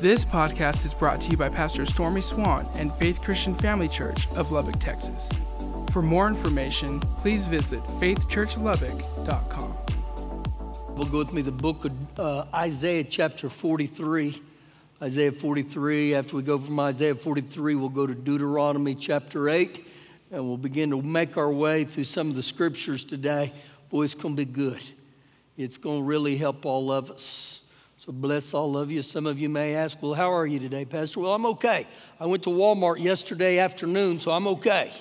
This podcast is brought to you by Pastor Stormy Swann and Faith Christian Family Church of Lubbock, Texas. For more information, please visit faithchurchlubbock.com. We'll go with me the book of uh, Isaiah, chapter 43. Isaiah 43. After we go from Isaiah 43, we'll go to Deuteronomy chapter 8, and we'll begin to make our way through some of the scriptures today. Boy, it's going to be good. It's going to really help all of us. So bless all of you. Some of you may ask, Well, how are you today, Pastor? Well, I'm okay. I went to Walmart yesterday afternoon, so I'm okay.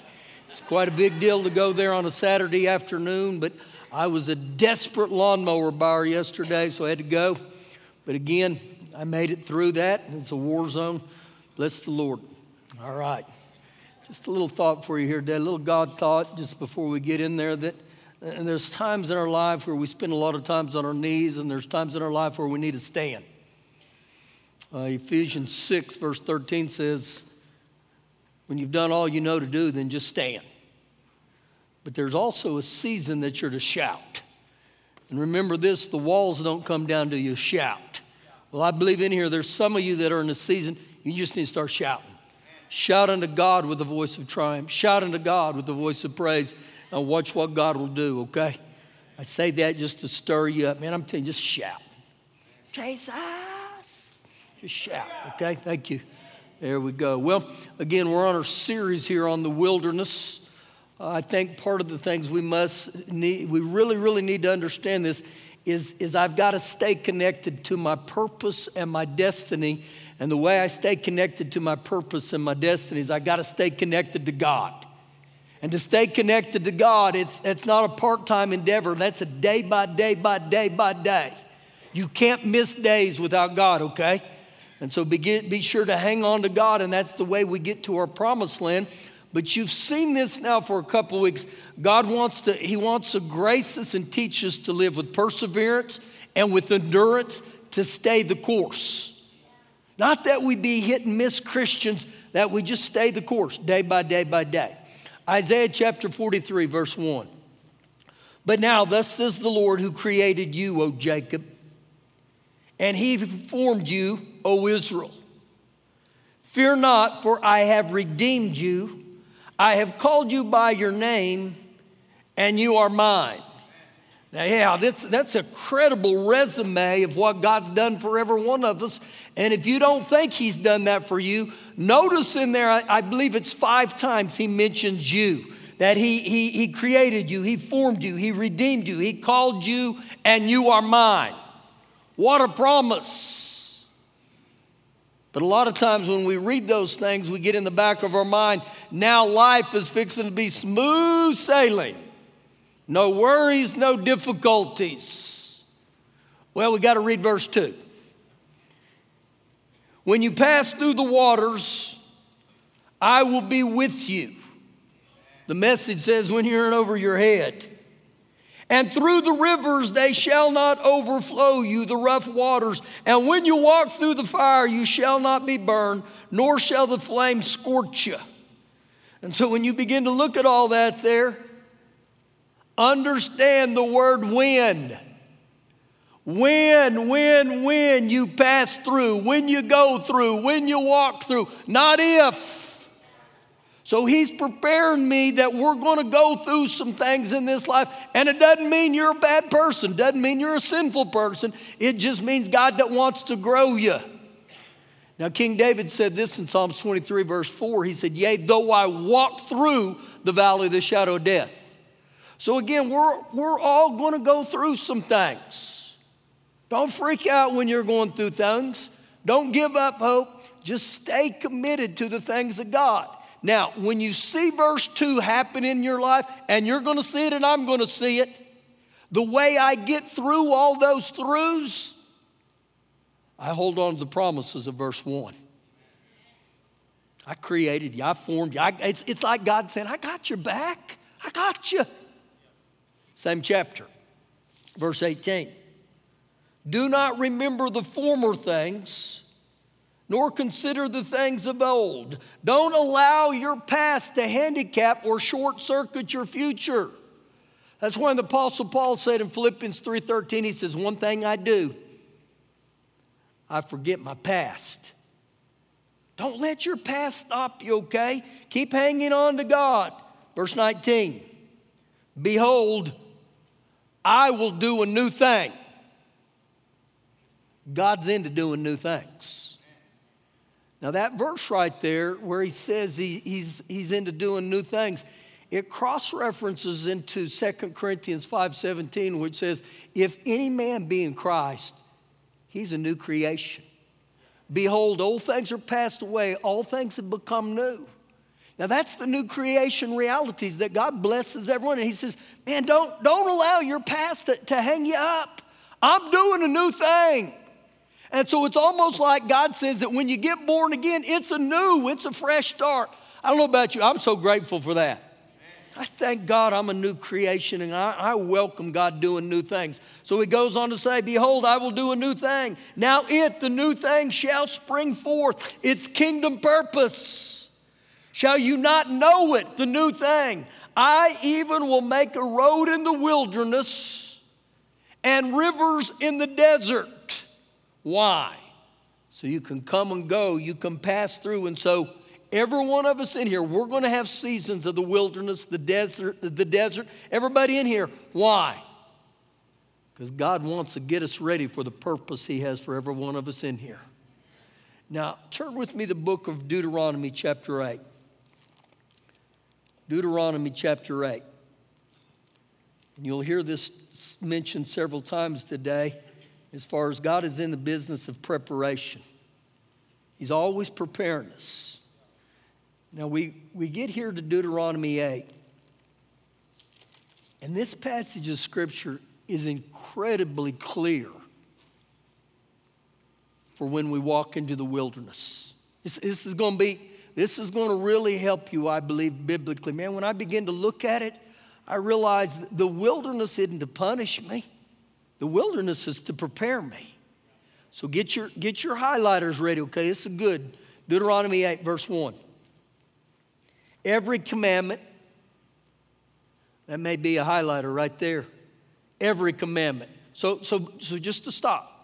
It's quite a big deal to go there on a Saturday afternoon, but I was a desperate lawnmower buyer yesterday, so I had to go. But again, I made it through that. It's a war zone. Bless the Lord. All right. Just a little thought for you here today, a little God thought just before we get in there that and there's times in our life where we spend a lot of times on our knees, and there's times in our life where we need to stand. Uh, Ephesians 6, verse 13 says, When you've done all you know to do, then just stand. But there's also a season that you're to shout. And remember this the walls don't come down to you shout. Well, I believe in here there's some of you that are in a season, you just need to start shouting. Shout unto God with the voice of triumph. Shout unto God with the voice of praise and watch what God will do, okay? I say that just to stir you up. Man, I'm telling you, just shout. Jesus! Just shout, okay? Thank you. There we go. Well, again, we're on our series here on the wilderness. Uh, I think part of the things we must need, we really, really need to understand this is, is I've got to stay connected to my purpose and my destiny. And the way I stay connected to my purpose and my destiny is I got to stay connected to God. And to stay connected to God, it's, it's not a part time endeavor. That's a day by day by day by day. You can't miss days without God, okay? And so be, be sure to hang on to God, and that's the way we get to our promised land. But you've seen this now for a couple weeks. God wants to, He wants to grace us and teach us to live with perseverance and with endurance to stay the course. Not that we be hit and miss Christians, that we just stay the course day by day by day. Isaiah chapter 43, verse 1. But now, thus says the Lord who created you, O Jacob, and he formed you, O Israel. Fear not, for I have redeemed you. I have called you by your name, and you are mine. Now, yeah, that's, that's a credible resume of what God's done for every one of us. And if you don't think He's done that for you, notice in there, I, I believe it's five times He mentions you that he, he, he created you, He formed you, He redeemed you, He called you, and you are mine. What a promise. But a lot of times when we read those things, we get in the back of our mind, now life is fixing to be smooth sailing. No worries, no difficulties. Well, we got to read verse 2. When you pass through the waters, I will be with you. The message says, when you're in over your head. And through the rivers they shall not overflow you, the rough waters. And when you walk through the fire, you shall not be burned, nor shall the flame scorch you. And so when you begin to look at all that there, understand the word when. When, when, when you pass through, when you go through, when you walk through, not if. So he's preparing me that we're going to go through some things in this life. And it doesn't mean you're a bad person, doesn't mean you're a sinful person. It just means God that wants to grow you. Now, King David said this in Psalms 23, verse 4. He said, Yea, though I walk through the valley of the shadow of death. So again, we're, we're all going to go through some things. Don't freak out when you're going through things. Don't give up hope. Just stay committed to the things of God. Now, when you see verse 2 happen in your life, and you're going to see it and I'm going to see it, the way I get through all those throughs, I hold on to the promises of verse 1. I created you, I formed you. I, it's, it's like God saying, I got your back, I got you. Same chapter, verse 18. Do not remember the former things, nor consider the things of old. Don't allow your past to handicap or short circuit your future. That's why the Apostle Paul said in Philippians 3:13, he says, One thing I do, I forget my past. Don't let your past stop you, okay? Keep hanging on to God. Verse 19 Behold, I will do a new thing. God's into doing new things. Now, that verse right there, where he says he, he's, he's into doing new things, it cross references into 2 Corinthians 5:17 which says if any man be in Christ he's a new creation behold old things are passed away all things have become new now that's the new creation realities that God blesses everyone. And he says man don't don't allow your past to, to hang you up. I'm doing a new thing. And so it's almost like God says that when you get born again it's a new it's a fresh start. I don't know about you. I'm so grateful for that. I thank God I'm a new creation and I, I, welcome God doing new things. So he goes on to say, Behold, I will do a new thing. Now it, the new thing, shall spring forth, its kingdom purpose. Shall you not know it, the new thing? I even will make a road in the wilderness and rivers in the desert. Why? So you can come and go, you can pass through. And so Every one of us in here, we're going to have seasons of the wilderness, the desert, the desert. Everybody in here, why? Because God wants to get us ready for the purpose He has for every one of us in here. Now, turn with me the book of Deuteronomy, chapter 8. Deuteronomy, chapter 8. And you'll hear this mentioned several times today as far as God is in the business of preparation. He's always preparing us. Now, we, we get here to Deuteronomy 8, and this passage of Scripture is incredibly clear for when we walk into the wilderness. This, this is going to be, this is going to really help you, I believe, biblically. Man, when I begin to look at it, I realize the wilderness isn't to punish me. The wilderness is to prepare me. So get your, get your highlighters ready, okay? This is good. Deuteronomy 8, verse 1 every commandment. That may be a highlighter right there. Every commandment. So, so, so just to stop.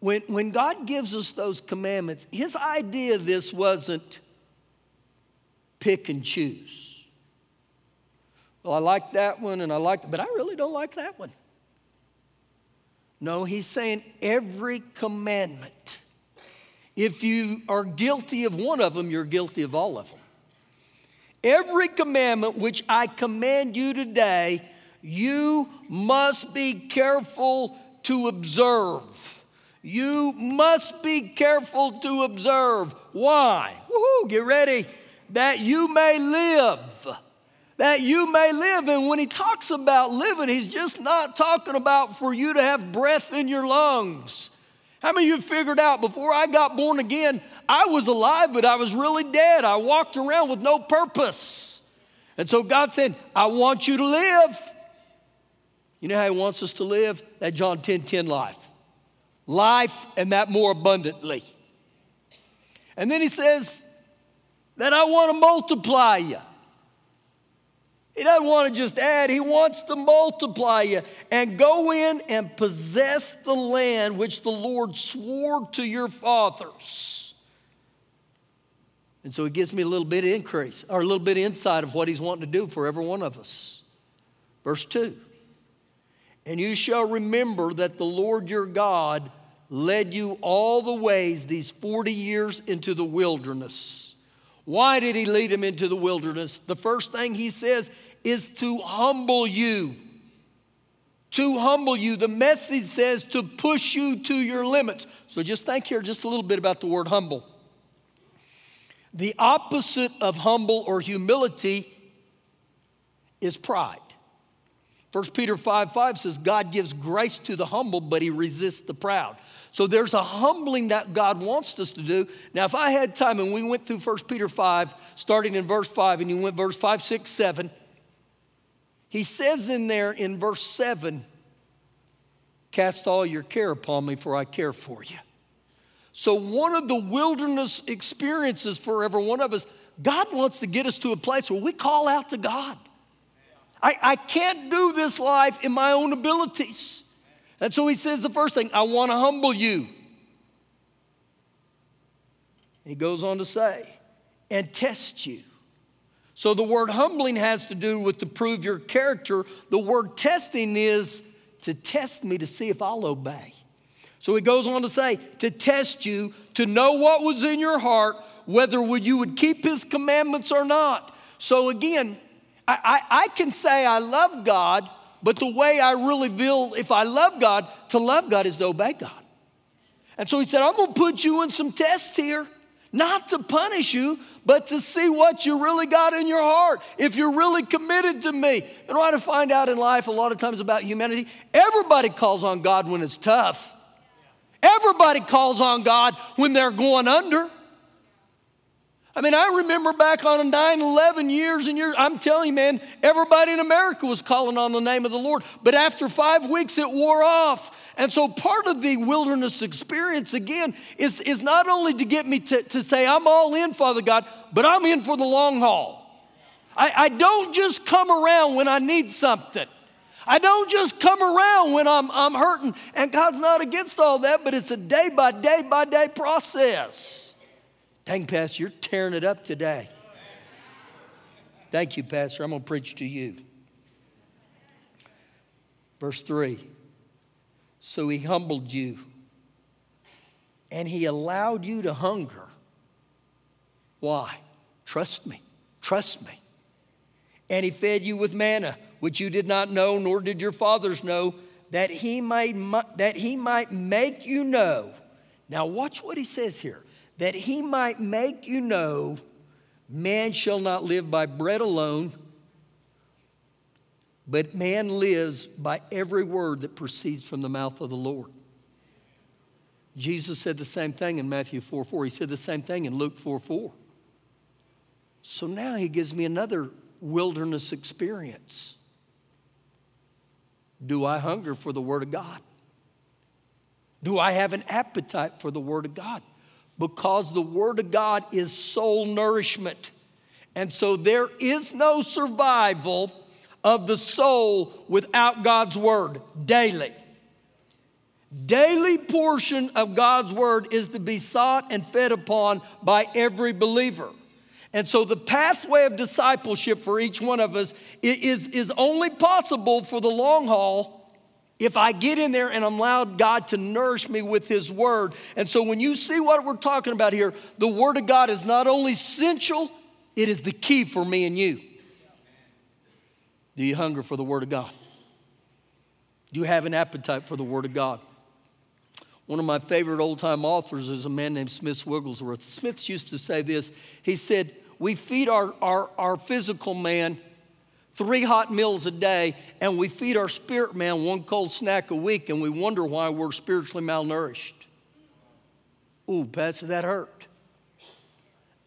When, when God gives us those commandments, his idea of this wasn't pick and choose. Well, I like that one and I like, that, but I really don't like that one. No, he's saying every commandment if you are guilty of one of them, you're guilty of all of them. Every commandment which I command you today, you must be careful to observe. You must be careful to observe. Why? Woohoo, get ready. That you may live. That you may live. And when he talks about living, he's just not talking about for you to have breath in your lungs. How many of you figured out before I got born again, I was alive, but I was really dead? I walked around with no purpose. And so God said, I want you to live. You know how He wants us to live? That John 10 10 life. Life and that more abundantly. And then He says, that I want to multiply you. He doesn't want to just add, He wants to multiply you and go in and possess the land which the Lord swore to your fathers. And so He gives me a little bit of increase or a little bit of insight of what He's wanting to do for every one of us. Verse 2 And you shall remember that the Lord your God led you all the ways these 40 years into the wilderness. Why did he lead him into the wilderness? The first thing he says, is to humble you. To humble you. The message says to push you to your limits. So just think here just a little bit about the word humble. The opposite of humble or humility is pride. 1 Peter 5 5 says, God gives grace to the humble, but he resists the proud. So there's a humbling that God wants us to do. Now, if I had time and we went through 1 Peter 5, starting in verse 5, and you went verse 5, 6, 7, he says in there in verse 7 Cast all your care upon me, for I care for you. So, one of the wilderness experiences for every one of us, God wants to get us to a place where we call out to God. I, I can't do this life in my own abilities. And so he says the first thing, I want to humble you. He goes on to say, and test you. So the word humbling has to do with to prove your character. The word testing is to test me to see if I'll obey. So he goes on to say, to test you, to know what was in your heart, whether you would keep his commandments or not. So again, I, I, I can say I love God, but the way I really feel, if I love God, to love God is to obey God. And so he said, I'm gonna put you in some tests here, not to punish you, but to see what you really got in your heart. If you're really committed to me. Know what I find out in life a lot of times about humanity? Everybody calls on God when it's tough. Everybody calls on God when they're going under. I mean, I remember back on 9 11 years and years, I'm telling you, man, everybody in America was calling on the name of the Lord. But after five weeks, it wore off. And so part of the wilderness experience, again, is, is not only to get me to, to say, I'm all in, Father God, but I'm in for the long haul. I, I don't just come around when I need something. I don't just come around when I'm, I'm hurting. And God's not against all that, but it's a day by day by day process. Dang, Pastor, you're tearing it up today. Thank you, Pastor. I'm going to preach to you. Verse 3 so he humbled you and he allowed you to hunger. Why? Trust me. Trust me. And he fed you with manna, which you did not know, nor did your fathers know, that he might, that he might make you know. Now, watch what he says here that he might make you know man shall not live by bread alone but man lives by every word that proceeds from the mouth of the Lord. Jesus said the same thing in Matthew 4 4. He said the same thing in Luke 4 4. So now he gives me another wilderness experience. Do I hunger for the Word of God? Do I have an appetite for the Word of God? Because the Word of God is soul nourishment. And so there is no survival of the soul without God's word daily. Daily portion of God's word is to be sought and fed upon by every believer. And so the pathway of discipleship for each one of us is, is only possible for the long haul if I get in there and I'm allowed God to nourish me with His Word. And so when you see what we're talking about here, the Word of God is not only essential, it is the key for me and you. Do you hunger for the Word of God? Do you have an appetite for the Word of God? One of my favorite old time authors is a man named Smith Wigglesworth. Smith used to say this. He said, We feed our, our, our physical man three hot meals a day, and we feed our spirit man one cold snack a week, and we wonder why we're spiritually malnourished. Ooh, Pastor, that hurt.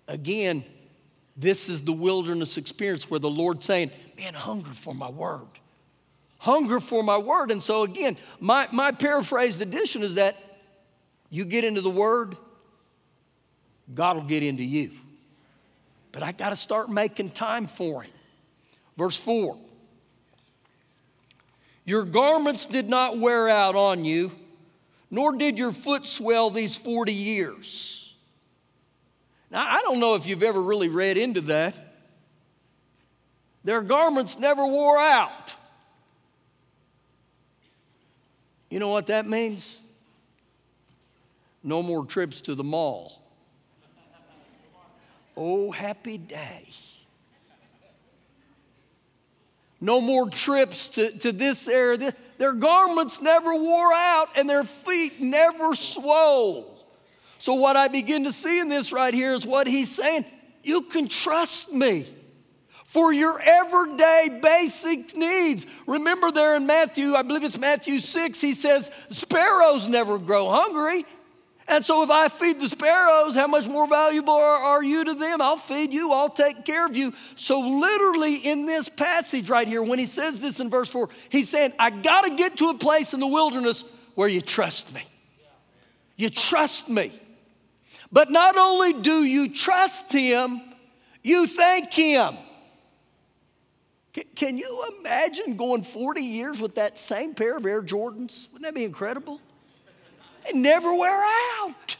Again, this is the wilderness experience where the Lord's saying, Man, hunger for my word. Hunger for my word. And so, again, my, my paraphrased edition is that you get into the word, God will get into you. But I got to start making time for Him. Verse 4 Your garments did not wear out on you, nor did your foot swell these 40 years. Now, I don't know if you've ever really read into that. Their garments never wore out. You know what that means? No more trips to the mall. Oh, happy day. No more trips to, to this area. Their garments never wore out and their feet never swole. So, what I begin to see in this right here is what he's saying you can trust me for your everyday basic needs. Remember there in Matthew, I believe it's Matthew 6, he says, Sparrows never grow hungry. And so if I feed the sparrows, how much more valuable are, are, you to them? I'll feed you, I'll take care of you. So, literally, in this passage right here, when he says this in verse 4, he's saying, I got to get to a place in the wilderness where you trust me. You trust me. But not only do you trust him, you thank him. Can you imagine going 40 years with that same pair of Air Jordans? Wouldn't that be incredible? Never wear out.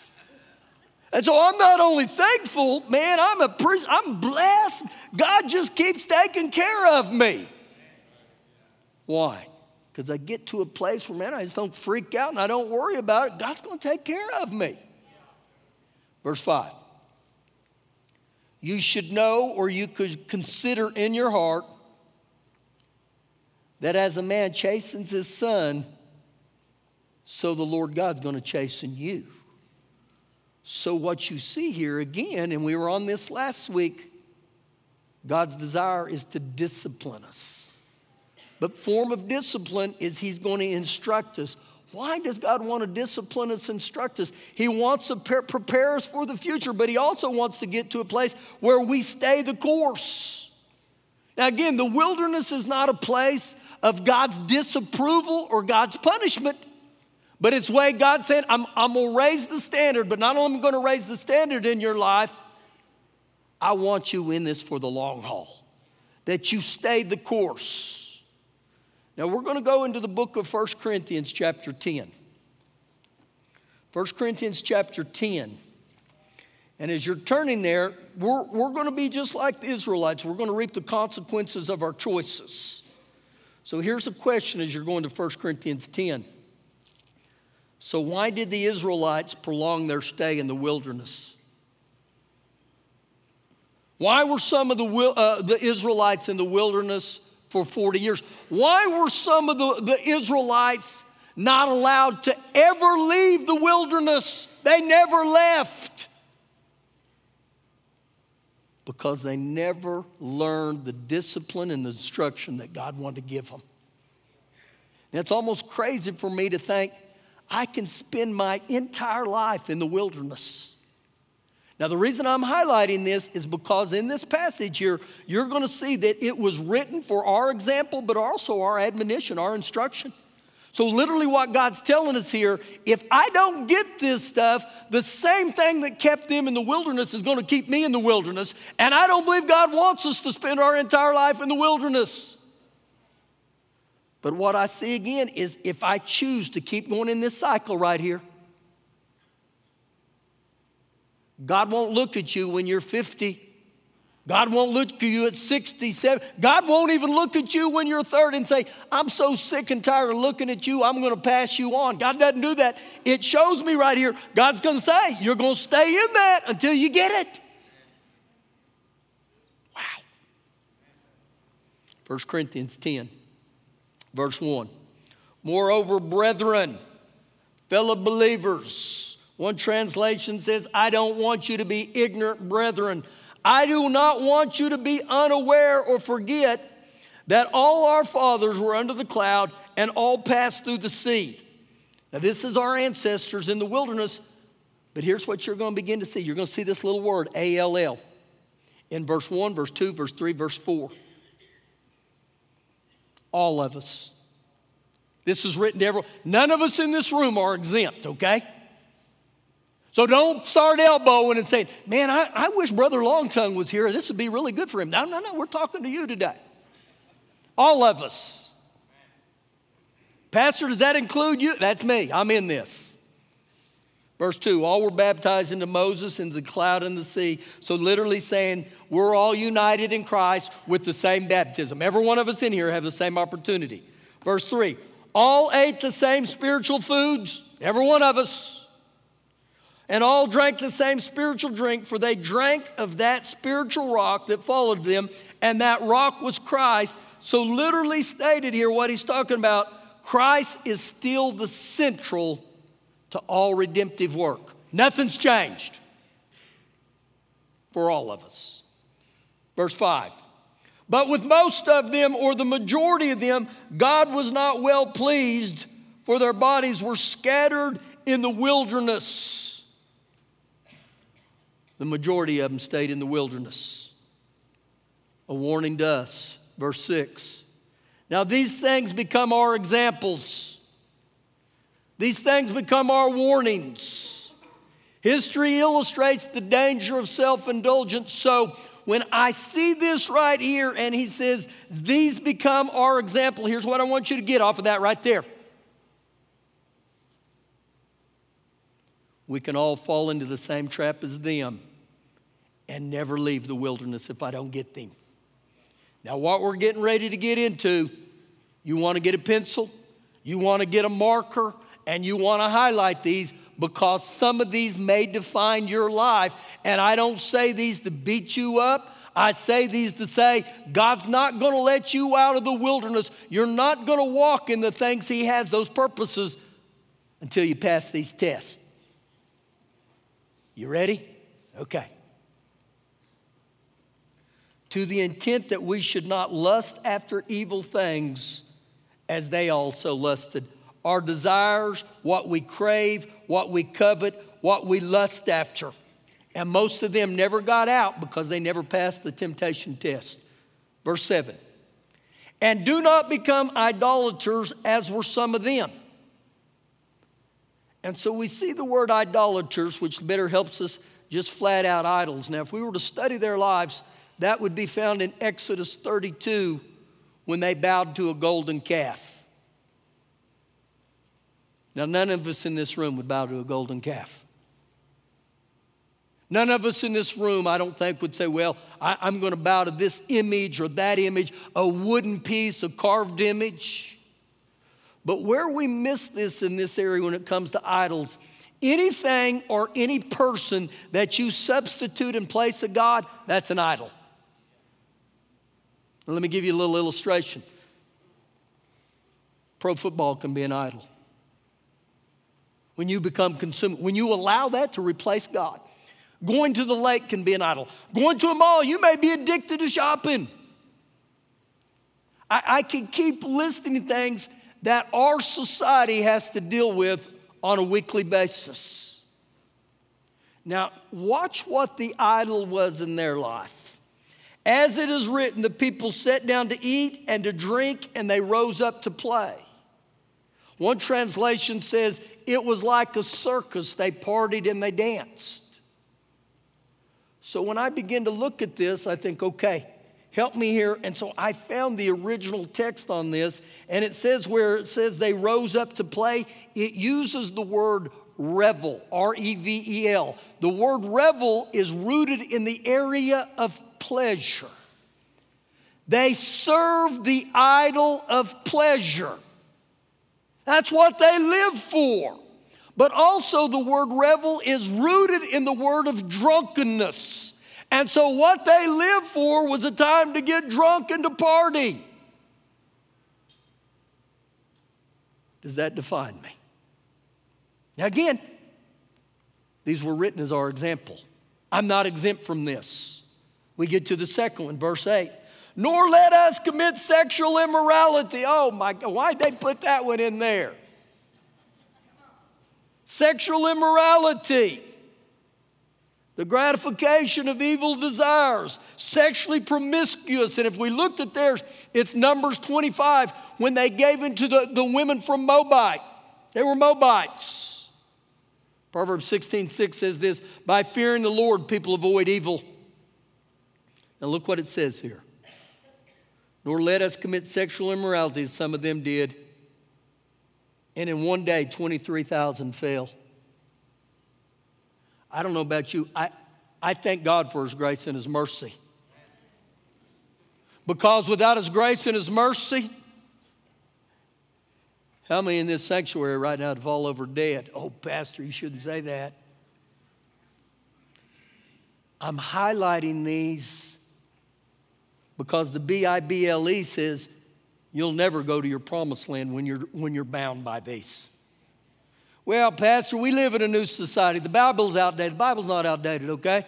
And so I'm not only thankful, man, I'm a I'm blessed. God just keeps taking care of me. Why? Because I get to a place where, man, I just don't freak out and I don't worry about it. God's going to take care of me. Verse 5. You should know or you could consider in your heart that as a man chastens his son, so the Lord God's going to chasten you. So, what you see here again, and we were on this last week, God's desire is to discipline us. But form of discipline is He's going to instruct us. Why does God want to discipline us, instruct us? He wants to prepare us for the future, but He also wants to get to a place where we stay the course. Now, again, the wilderness is not a place of God's disapproval or God's punishment. But it's way God said, I'm, I'm going to raise the standard, but not only am I going to raise the standard in your life, I want you in this for the long haul, that you stay the course. Now we're going to go into the book of 1 Corinthians, chapter 10. 1 Corinthians, chapter 10. And as you're turning there, we're, we're going to be just like the Israelites. We're going to reap the consequences of our choices. So here's a question as you're going to 1 Corinthians 10. So, why did the Israelites prolong their stay in the wilderness? Why were some of the, uh, the Israelites in the wilderness for 40 years? Why were some of the, the Israelites not allowed to ever leave the wilderness? They never left. Because they never learned the discipline and the instruction that God wanted to give them. And it's almost crazy for me to think I can spend my entire life in the wilderness. Now, the reason I'm highlighting this is because in this passage here, you're going to see that it was written for our example, but also our admonition, our instruction. So, literally, what God's telling us here if I don't get this stuff, the same thing that kept them in the wilderness is going to keep me in the wilderness. And I don't believe God wants us to spend our entire life in the wilderness. But what I see again is if I choose to keep going in this cycle right here, God won't look at you when you're 50. God won't look at you at 67. God won't even look at you when you're 30 and say, I'm so sick and tired of looking at you, I'm going to pass you on. God doesn't do that. It shows me right here, God's going to say, You're going to stay in that until you get it. Wow. 1 Corinthians 10. Verse 1. Moreover, brethren, fellow believers, one translation says, I don't want you to be ignorant, brethren. I do not want you to be unaware or forget that all our fathers were under the cloud and all passed through the sea. Now, this is our ancestors in the wilderness, but here's what you're going to begin to see. You're going to see this little word, A L L, in verse 1, verse 2, verse 3, verse 4. All of us. This is written to everyone. None of us in this room are exempt, okay? So don't start elbowing and saying, man, I, I wish Brother Longtongue was here. This would be really good for him. No, no, no. We're talking to you today. All of us. Pastor, does that include you? That's me. I'm in this. Verse 2 All were baptized into Moses, into the cloud and the sea. So, literally saying, we're all united in Christ with the same baptism. Every one of us in here have the same opportunity. Verse 3 All ate the same spiritual foods, every one of us. And all drank the same spiritual drink, for they drank of that spiritual rock that followed them, and that rock was Christ. So, literally stated here, what he's talking about Christ is still the central to all redemptive work. Nothing's changed for all of us. Verse 5. But with most of them, or the majority of them, God was not well pleased, for their bodies were scattered in the wilderness. The majority of them stayed in the wilderness. A warning to us. Verse 6. Now, these things become our examples these things become our warnings. History illustrates the danger of self indulgence. So, when I see this right here and he says, These become our example, here's what I want you to get off of that right there. We can all fall into the same trap as them and never leave the wilderness if I don't get them. Now, what we're getting ready to get into, you want to get a pencil, you want to get a marker, and you want to highlight these because some of these may define your life. And I don't say these to beat you up. I say these to say, God's not going to let you out of the wilderness. You're not going to walk in the things He has, those purposes, until you pass these tests. You ready? Okay. To the intent that we should not lust after evil things as they also lusted. Our desires, what we crave, what we covet, what we lust after. And most of them never got out because they never passed the temptation test. Verse 7 And do not become idolaters as were some of them. And so we see the word idolaters, which better helps us just flat out idols. Now, if we were to study their lives, that would be found in Exodus 32 when they bowed to a golden calf. Now, none of us in this room would bow to a golden calf. None of us in this room, I don't think, would say, Well, I, am going to bow to this image or that image, a wooden piece, a carved image. But where we miss this in this area when it comes to idols, anything or any person that you substitute in place of God, that's an idol. Let me give you a little illustration. Pro football can be an idol. When you become consumed, when you allow that to replace God. Going to the lake can be an idol. Going to a mall, you may be addicted to shopping. I, I can keep listing things that our society has to deal with on a weekly basis. Now, watch what the idol was in their life. As it is written, the people sat down to eat and to drink, and they rose up to play. One translation says it was like a circus. They partied and they danced. So when I begin to look at this, I think, okay, help me here. And so I found the original text on this, and it says where it says they rose up to play, it uses the word revel, R E V E L. The word revel is rooted in the area of pleasure. They serve the idol of pleasure. That's what they live for. But also, the word revel is rooted in the word of drunkenness. And so, what they lived for was a time to get drunk and to party. Does that define me? Now, again, these were written as our example. I'm not exempt from this. We get to the second one, verse 8. Nor let us commit sexual immorality. Oh my God, why'd they put that one in there? sexual immorality, the gratification of evil desires, sexually promiscuous. And if we looked at theirs, it's Numbers 25 when they gave into the, the women from Moabite. They were Moabites. Proverbs 16 6 says this By fearing the Lord, people avoid evil. Now look what it says here. Nor let us commit sexual immorality, as some of them did and in one day, 23,000 fell. I don't know about you. I, I thank God for His grace and His mercy. Because without His grace and His mercy, how many in this sanctuary right now would fall over dead? Oh, Pastor, you shouldn't say that. I'm highlighting these because the B I B L E says You'll never go to your promised land when you're, when you're bound by these. Well, Pastor, we live in a new society. The Bible's outdated. The Bible's not outdated, okay?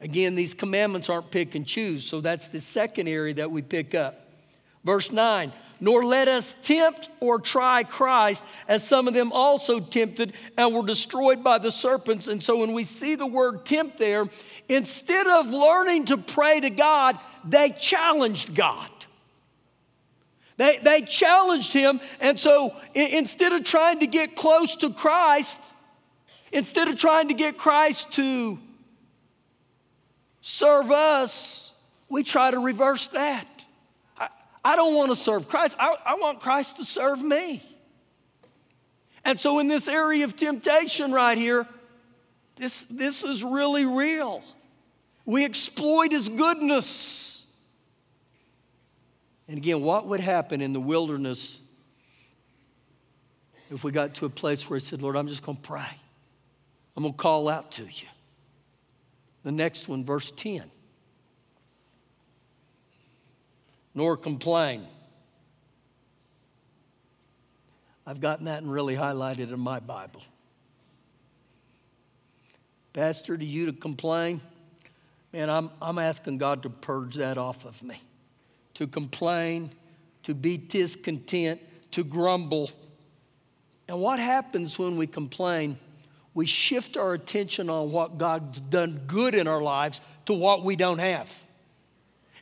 Again, these commandments aren't pick and choose, so that's the second area that we pick up. Verse 9, nor let us tempt or try Christ, as some of them also tempted and were destroyed by the serpents. And so when we see the word tempt there, instead of learning to pray to God, they challenged God. They, they challenged him. And so instead of trying to get close to Christ, instead of trying to get Christ to serve us, we try to reverse that. I, don't want to serve Christ, I, I want Christ to serve me. And so, in this area of temptation right here, this, this is really real. We exploit his goodness. And again, what would happen in the wilderness if we got to a place where he said, Lord, I'm just going to pray? I'm going to call out to you. The next one, verse 10. Nor complain. I've gotten that and really highlighted in my Bible. Pastor, to you to complain, man, I'm, I'm asking God to purge that off of me. To complain, to be discontent, to grumble. And what happens when we complain? We shift our attention on what God's done good in our lives to what we don't have.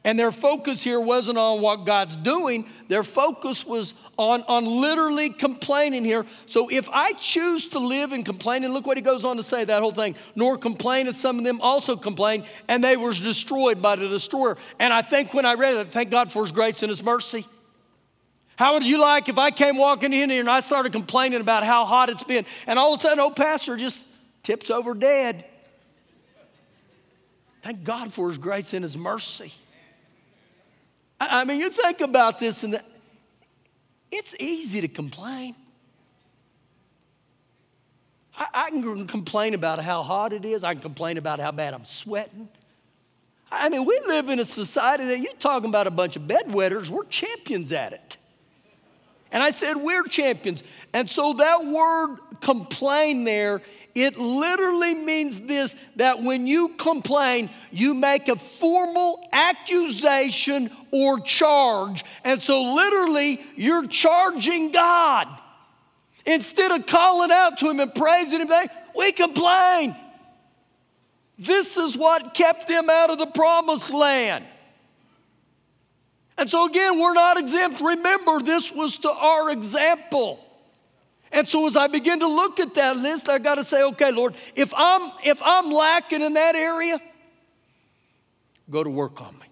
And their focus here wasn't on what God's doing, their focus was on, on literally complaining here. So if I choose to live in complaining, look what he goes on to say, that whole thing, nor complain as some of them also complained, and they were destroyed by the destroyer. And I think when I read it, thank God for his grace and his mercy. How would you like if I came walking in here and I started complaining about how hot it's been, and all of a sudden, old pastor just tips over dead? Thank God for his grace and his mercy. I mean, you think about this, and it's easy to complain. I, I, can complain about how hot it is. I can complain about how bad I'm sweating. I mean, we live in a society that you're talking about a bunch of bedwetters. We're champions at it. And I said, We're champions. And so that word complain there it literally means this that when you complain, you make a formal accusation or charge. And so, literally, you're charging God. Instead of calling out to Him and praising Him, we complain. This is what kept them out of the promised land. And so, again, we're not exempt. Remember, this was to our example. And so as I begin to look at that list, I got to say, okay, Lord, if I'm if I'm lacking in that area, go to work on me.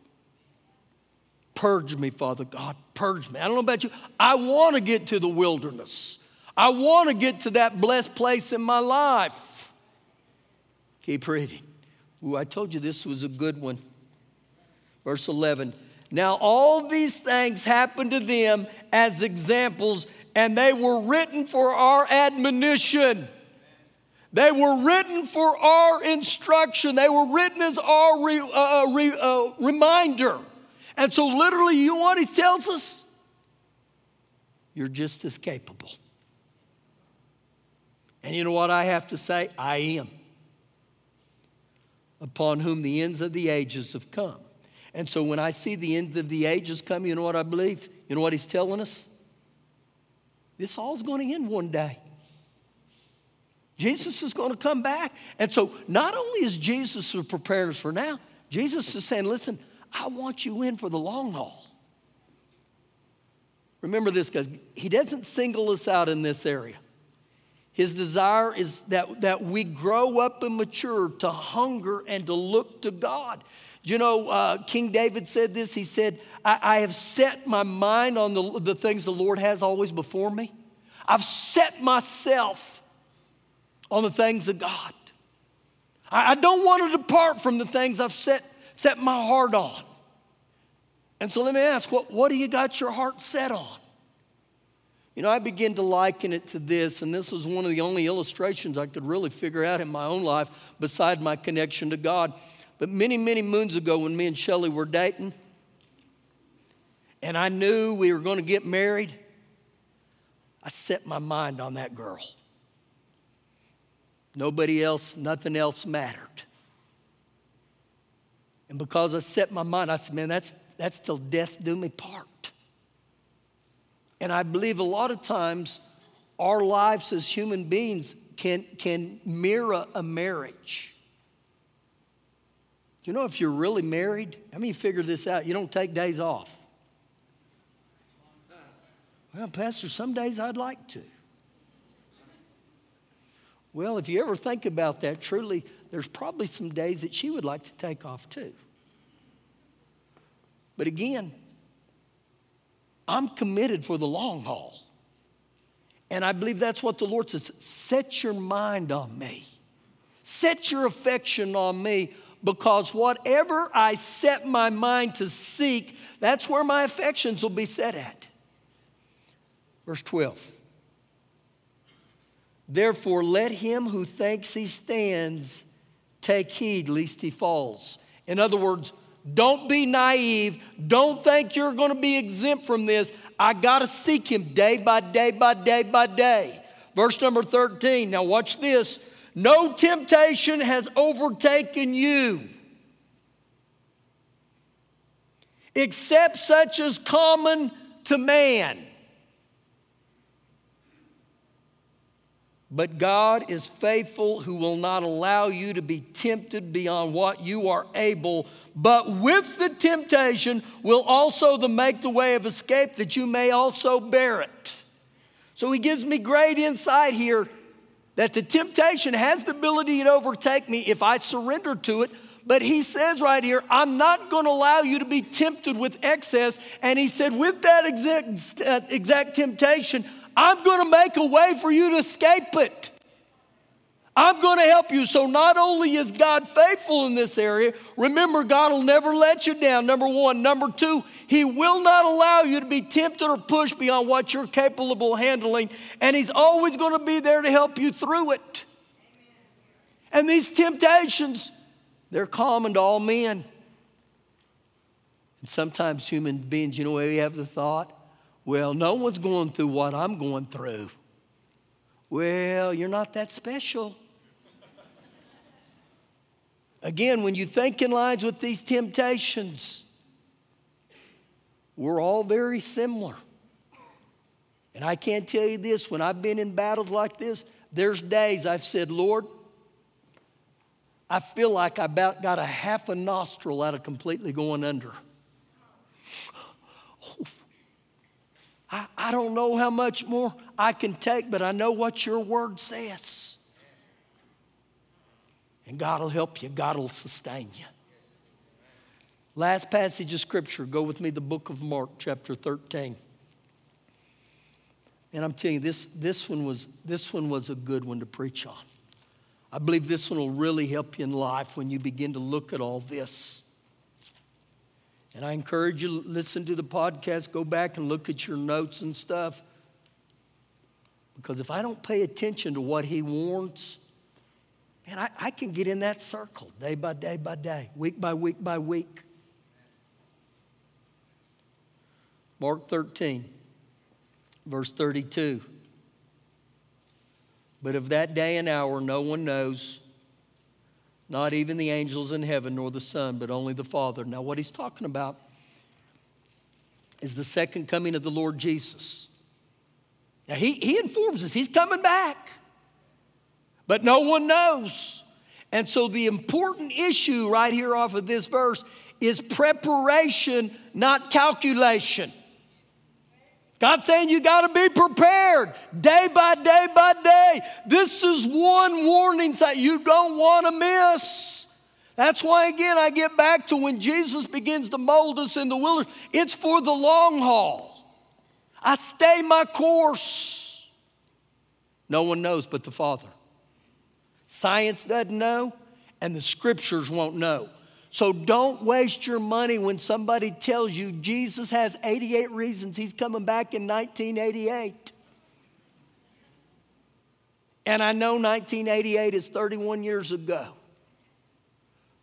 Purge me, Father God. Purge me. I don't know about you. I want to get to the wilderness. I want to get to that blessed place in my life. Keep reading. Ooh, I told you this was a good one. Verse 11. Now, all these things happened to them as examples and they were written for our admonition. They were written for our instruction. They were written as our re, uh, uh, re, uh, reminder. And so, literally, you know what he tells us? You're just as capable. And you know what I have to say? I am. Upon whom the ends of the ages have come. And so, when I see the end of the ages come, you know what I believe? You know what he's telling us? This all's going to end one day. Jesus is going to come back. And so, not only is Jesus preparing us for now, Jesus is saying, listen, I want you in for the long haul. Remember this, guys. He doesn't single us out in this area. His desire is that, that we grow up and mature to hunger and to look to God. You know, uh, King David said this. He said, I, I have set my mind on the, the things the Lord has always before me. I've set myself on the things of God. I, I don't want to depart from the things I've set, set my heart on. And so let me ask, what, what do you got your heart set on? You know, I begin to liken it to this, and this is one of the only illustrations I could really figure out in my own life beside my connection to God. But many, many moons ago, when me and Shelly were dating, and I knew we were going to get married, I set my mind on that girl. Nobody else, nothing else mattered. And because I set my mind, I said, man, that's, that's till death do me part. And I believe a lot of times our lives as human beings can, can mirror a marriage. You know if you're really married? How many figure this out? You don't take days off. Well, Pastor, some days I'd like to. Well, if you ever think about that, truly, there's probably some days that she would like to take off too. But again, I'm committed for the long haul. And I believe that's what the Lord says set your mind on me, set your affection on me, because whatever I set my mind to seek, that's where my affections will be set at. Verse 12. Therefore, let him who thinks he stands take heed lest he falls. In other words, don't be naive. Don't think you're going to be exempt from this. I got to seek him day by day by day by day. Verse number 13. Now, watch this. No temptation has overtaken you except such as common to man. But God is faithful, who will not allow you to be tempted beyond what you are able, but with the temptation will also the make the way of escape that you may also bear it. So he gives me great insight here that the temptation has the ability to overtake me if I surrender to it. But he says right here, I'm not going to allow you to be tempted with excess. And he said, with that exact, uh, exact temptation, I'm going to make a way for you to escape it. I'm going to help you. So, not only is God faithful in this area, remember, God will never let you down. Number one. Number two, He will not allow you to be tempted or pushed beyond what you're capable of handling. And He's always going to be there to help you through it. And these temptations, they're common to all men. And sometimes human beings, you know, we have the thought, well, no one's going through what I'm going through. Well, you're not that special. Again, when you think in lines with these temptations, we're all very similar. And I can't tell you this when I've been in battles like this, there's days I've said, Lord, I feel like I about got a half a nostril out of completely going under. I, I don't know how much more I can take, but I know what your word says. And God will help you, God will sustain you. Last passage of scripture, go with me the book of Mark, chapter 13. And I'm telling you, this, this, one was, this one was a good one to preach on. I believe this one will really help you in life when you begin to look at all this. And I encourage you to listen to the podcast, go back and look at your notes and stuff. Because if I don't pay attention to what he warns, man, I, I can get in that circle day by day by day, week by week by week. Mark 13, verse 32. But of that day and hour no one knows, not even the angels in heaven, nor the Son, but only the Father. Now, what he's talking about is the second coming of the Lord Jesus. Now, he, he informs us he's coming back, but no one knows. And so, the important issue right here off of this verse is preparation, not calculation. God's saying you got to be prepared day by day by day. This is one warning sign you don't want to miss. That's why, again, I get back to when Jesus begins to mold us in the wilderness, it's for the long haul. I stay my course. No one knows but the Father. Science doesn't know, and the scriptures won't know. So don't waste your money when somebody tells you Jesus has 88 reasons he's coming back in 1988. And I know 1988 is 31 years ago.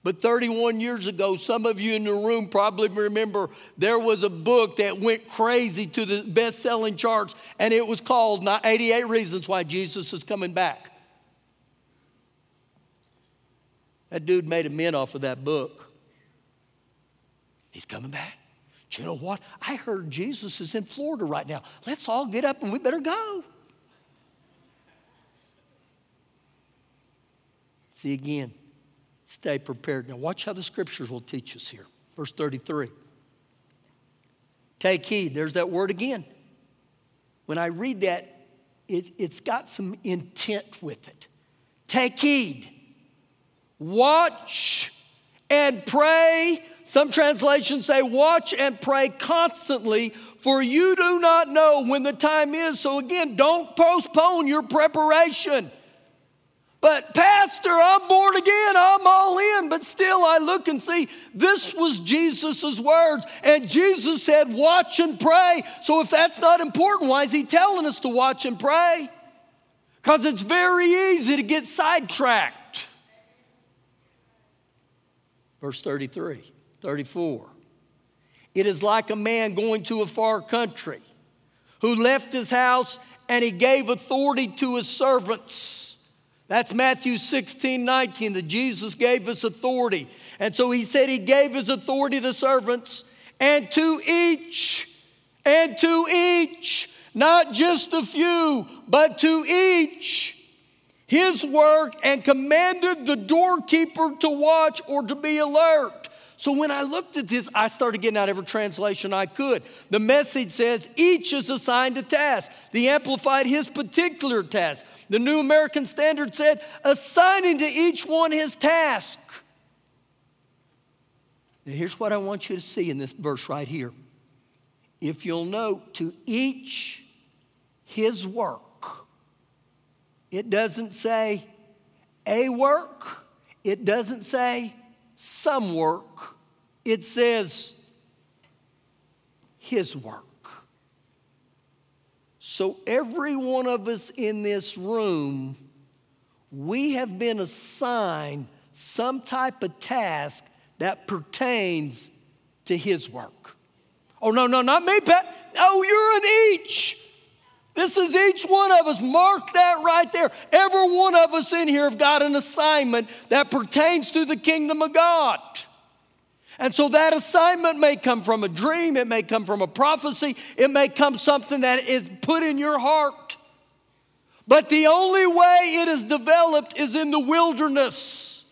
But 31 years ago, some of you in the room probably remember there was a book that went crazy to the best selling charts, and it was called 88 Reasons Why Jesus is Coming Back. That dude made a mint off of that book. He's coming back. Do you know what? I heard Jesus is in Florida right now. Let's all get up and we better go. See again, stay prepared. Now, watch how the scriptures will teach us here. Verse 33. Take heed. There's that word again. When I read that, it, has got some intent with it. take heed, watch and pray. Some translations say, watch and pray constantly, for you do not know when the time is. So, again, don't postpone your preparation. But, Pastor, I'm born again, I'm all in. But still, I look and see this was Jesus' words. And Jesus said, Watch and pray. So, if that's not important, why is he telling us to watch and pray? Because it's very easy to get sidetracked. Verse 33, 34. It is like a man going to a far country who left his house and he gave authority to his servants. That's Matthew 16, 19, that Jesus gave us authority. And so he said he gave his authority to servants and to each, and to each, not just a few, but to each his work and commanded the doorkeeper to watch or to be alert. So when I looked at this, I started getting out every translation I could. The message says each is assigned a task. The Amplified, his particular task. The New American Standard said assigning to each one his task. Now here's what I want you to see in this verse right here. If you'll note, to each his work. It doesn't say a work, it doesn't say some work, it says His work. So, every one of us in this room, we have been assigned some type of task that pertains to His work. Oh, no, no, not me, Pat. Oh, you're an each. This is each one of us. Mark that right there. Every one of us in here have got an assignment that pertains to the kingdom of God. And so that assignment may come from a dream, it may come from a prophecy, it may come something that is put in your heart. But the only way it is developed is in the wilderness.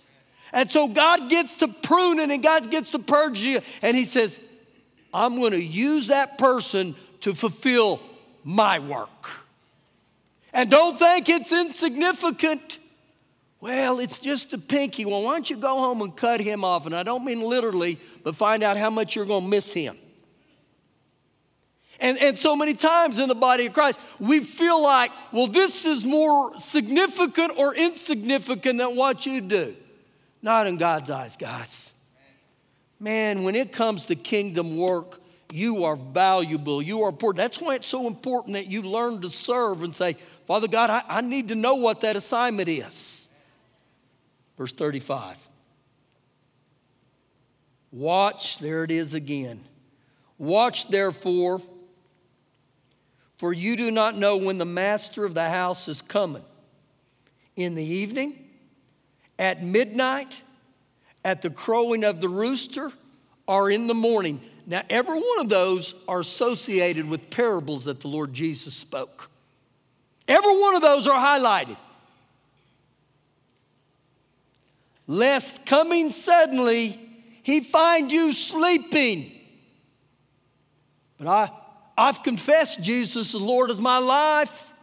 And so God gets to pruning and God gets to purge you. And He says, I'm going to use that person to fulfill my work. And don't think it's insignificant. Well, it's just a pinky. Well, why don't you go home and cut him off? And I don't mean literally, but find out how much you're going to miss him. And, and so many times in the body of Christ, we feel like, well, this is more significant or insignificant than what you do. Not in God's eyes, guys. Man, when it comes to kingdom work, you are valuable. You are important. That's why it's so important that you learn to serve and say, Father God, I, I need to know what that assignment is. Verse 35. Watch, there it is again. Watch, therefore, for you do not know when the master of the house is coming. In the evening, at midnight, at the crowing of the rooster, or in the morning. Now, every one of those are associated with parables that the Lord Jesus spoke. Every one of those are highlighted. Lest coming suddenly he find you sleeping. But I, I've confessed Jesus the Lord of my life.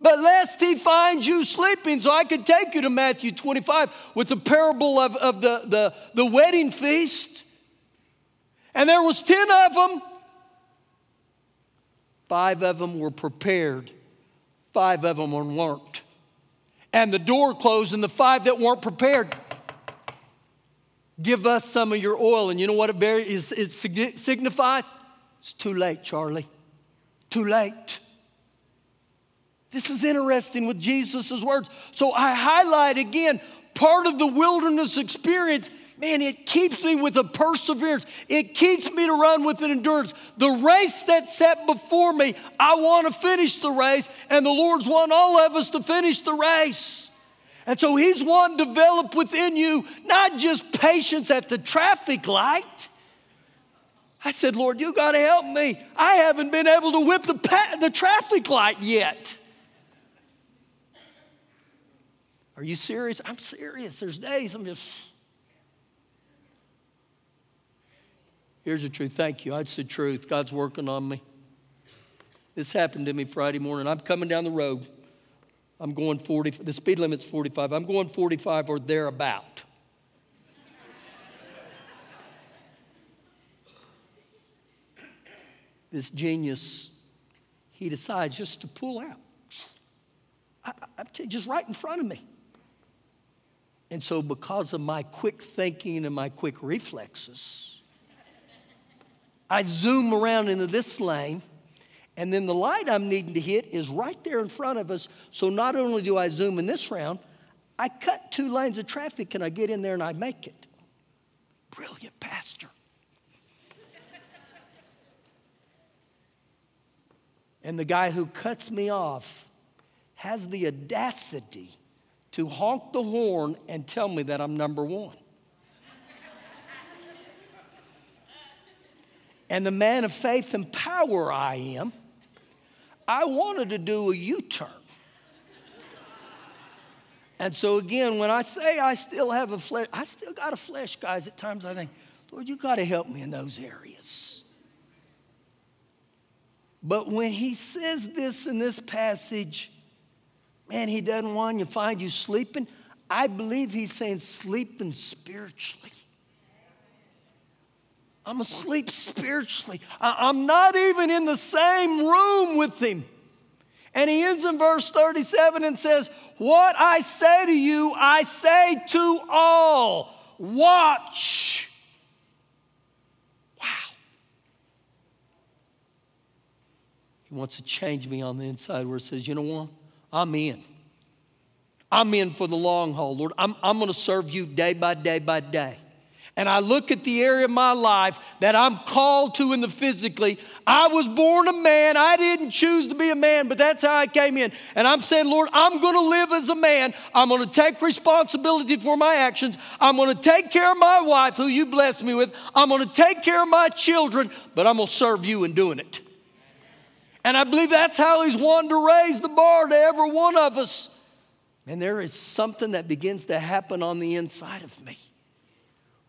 But lest he find you sleeping, so I could take you to Matthew 25 with the parable of, of the, the, the wedding feast. And there was 10 of them. Five of them were prepared. Five of them weren't. And the door closed, and the five that weren't prepared, give us some of your oil. And you know what it, signifies? It's too late, Charlie. Too late. This is interesting with Jesus' words. So I highlight again part of the wilderness experience man, it keeps me with a perseverance. It keeps me to run with an endurance. The race that's set before me, I want to finish the race, and the Lord's want all of us to finish the race. And so He's wanting to develop within you not just patience at the traffic light. I said, Lord, you got to help me. I haven't been able to whip the, pa- the traffic light yet. Are you serious? I'm serious. There's days I'm just. Here's the truth. Thank you. That's the truth. God's working on me. This happened to me Friday morning. I'm coming down the road. I'm going 40, the speed limit's 45. I'm going 45 or thereabout. this genius, he decides just to pull out. I, I, just right in front of me. And so, because of my quick thinking and my quick reflexes, I zoom around into this lane, and then the light I'm needing to hit is right there in front of us. So, not only do I zoom in this round, I cut two lanes of traffic and I get in there and I make it. Brilliant pastor. and the guy who cuts me off has the audacity to honk the horn and tell me that I'm number one. And the man of faith and power I am, I wanted to do a U turn. And so, again, when I say I still have a flesh, I still got a flesh, guys. At times I think, Lord, you got to help me in those areas. But when he says this in this passage, man, he doesn't want you to find you sleeping. I believe he's saying sleeping spiritually. I'm asleep spiritually. I'm not even in the same room with him. And he ends in verse 37 and says, What I say to you, I say to all watch. Wow. He wants to change me on the inside where it says, You know what? I'm in. I'm in for the long haul, Lord. I'm, I'm going to serve you day by day by day and I look at the area of my life that I'm called to in the physically, I was born a man. I didn't choose to be a man, but that's how I came in. And I'm saying, Lord, I'm going to live as a man. I'm going to take responsibility for my actions. I'm going to take care of my wife, who you blessed me with. I'm going to take care of my children, but I'm going to serve you in doing it. And I believe that's how He's wanted to raise the bar to every one of us. And there is something that begins to happen on the inside of me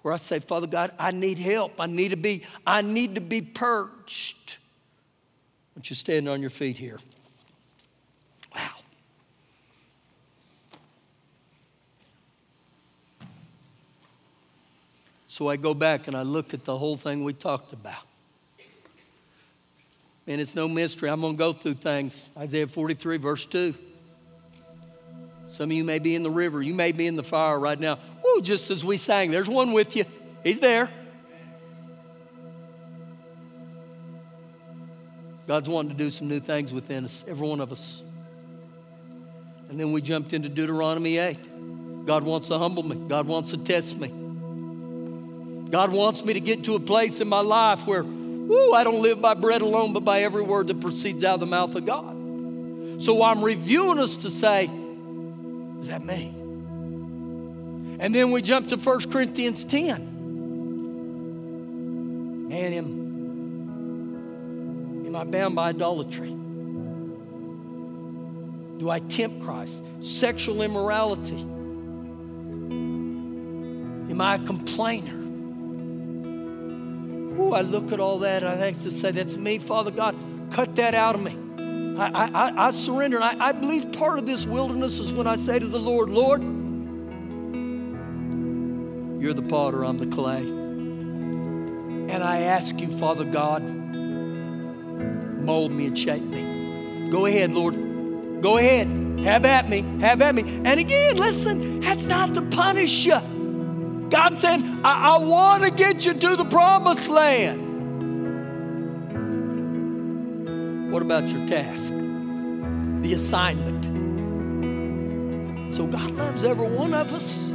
where I say, Father God, I need help. I need to be, I need to be purged. Why don't you stand on your feet here? Wow. So I go back and I look at the whole thing we talked about. And it's no mystery. I'm going to go through things. Isaiah 43, verse 2. Some of you may be in the river. You may be in the fire right now. Just as we sang, there's one with you. He's there. God's wanting to do some new things within us, every one of us. And then we jumped into Deuteronomy 8. God wants to humble me, God wants to test me. God wants me to get to a place in my life where, whoo, I don't live by bread alone, but by every word that proceeds out of the mouth of God. So I'm reviewing us to say, is that me? And then we jump to 1 Corinthians 10. Man, am, am I bound by idolatry? Do I tempt Christ? Sexual immorality? Am I a complainer? Ooh, I look at all that. I have to say, that's me, Father God. Cut that out of me. I, I, I surrender. I, I believe part of this wilderness is when I say to the Lord, Lord, you're the potter, I'm the clay. And I ask you, Father God, mold me and shape me. Go ahead, Lord. Go ahead. Have at me. Have at me. And again, listen, that's not to punish you. God said, I, I want to get you to the promised land. What about your task? The assignment. So God loves every one of us.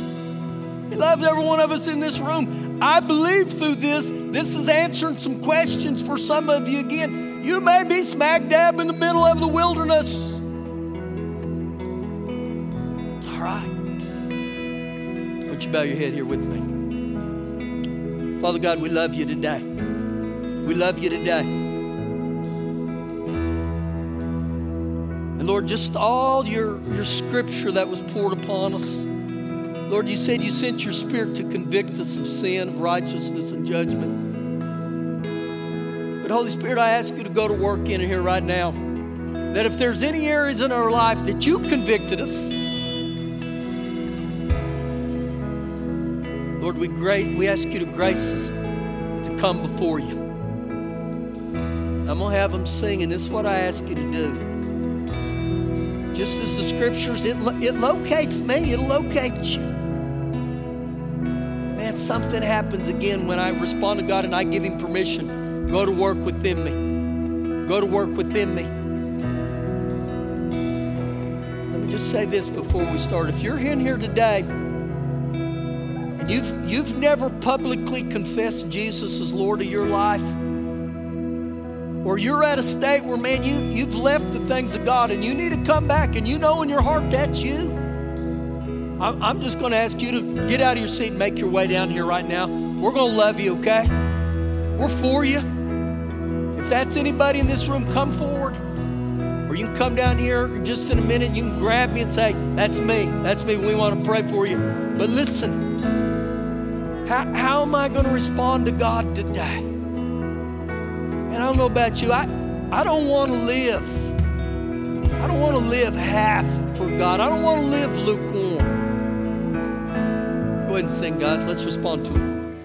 He loves every one of us in this room. I believe through this, this is answering some questions for some of you again. You may be smack dab in the middle of the wilderness. It's all right. Why don't you bow your head here with me? Father God, we love you today. We love you today. And Lord, just all your, your scripture that was poured upon us. Lord, you said you sent your spirit to convict us of sin, of righteousness, and judgment. But Holy Spirit, I ask you to go to work in here right now. that if there's any areas in our life that you convicted us, Lord, we great we ask you to grace us to come before you. I'm gonna have them sing, and this is what I ask you to do. Just as the scriptures, it, it locates me, it locates you. Man, something happens again when I respond to God and I give Him permission. Go to work within me. Go to work within me. Let me just say this before we start. If you're in here today and you've, you've never publicly confessed Jesus as Lord of your life, or you're at a state where, man, you, you've left the things of God and you need to come back and you know in your heart that's you, I'm just going to ask you to get out of your seat and make your way down here right now. We're going to love you, okay? We're for you. If that's anybody in this room, come forward. Or you can come down here just in a minute. You can grab me and say, That's me. That's me. We want to pray for you. But listen, how, how am I going to respond to God today? And I don't know about you, I, I don't want to live. I don't want to live half for God. I don't want to live lukewarm. Ahead and sing, guys. Let's respond to it.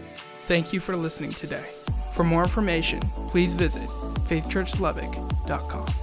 Thank you for listening today. For more information, please visit faithchurchlubbock.com.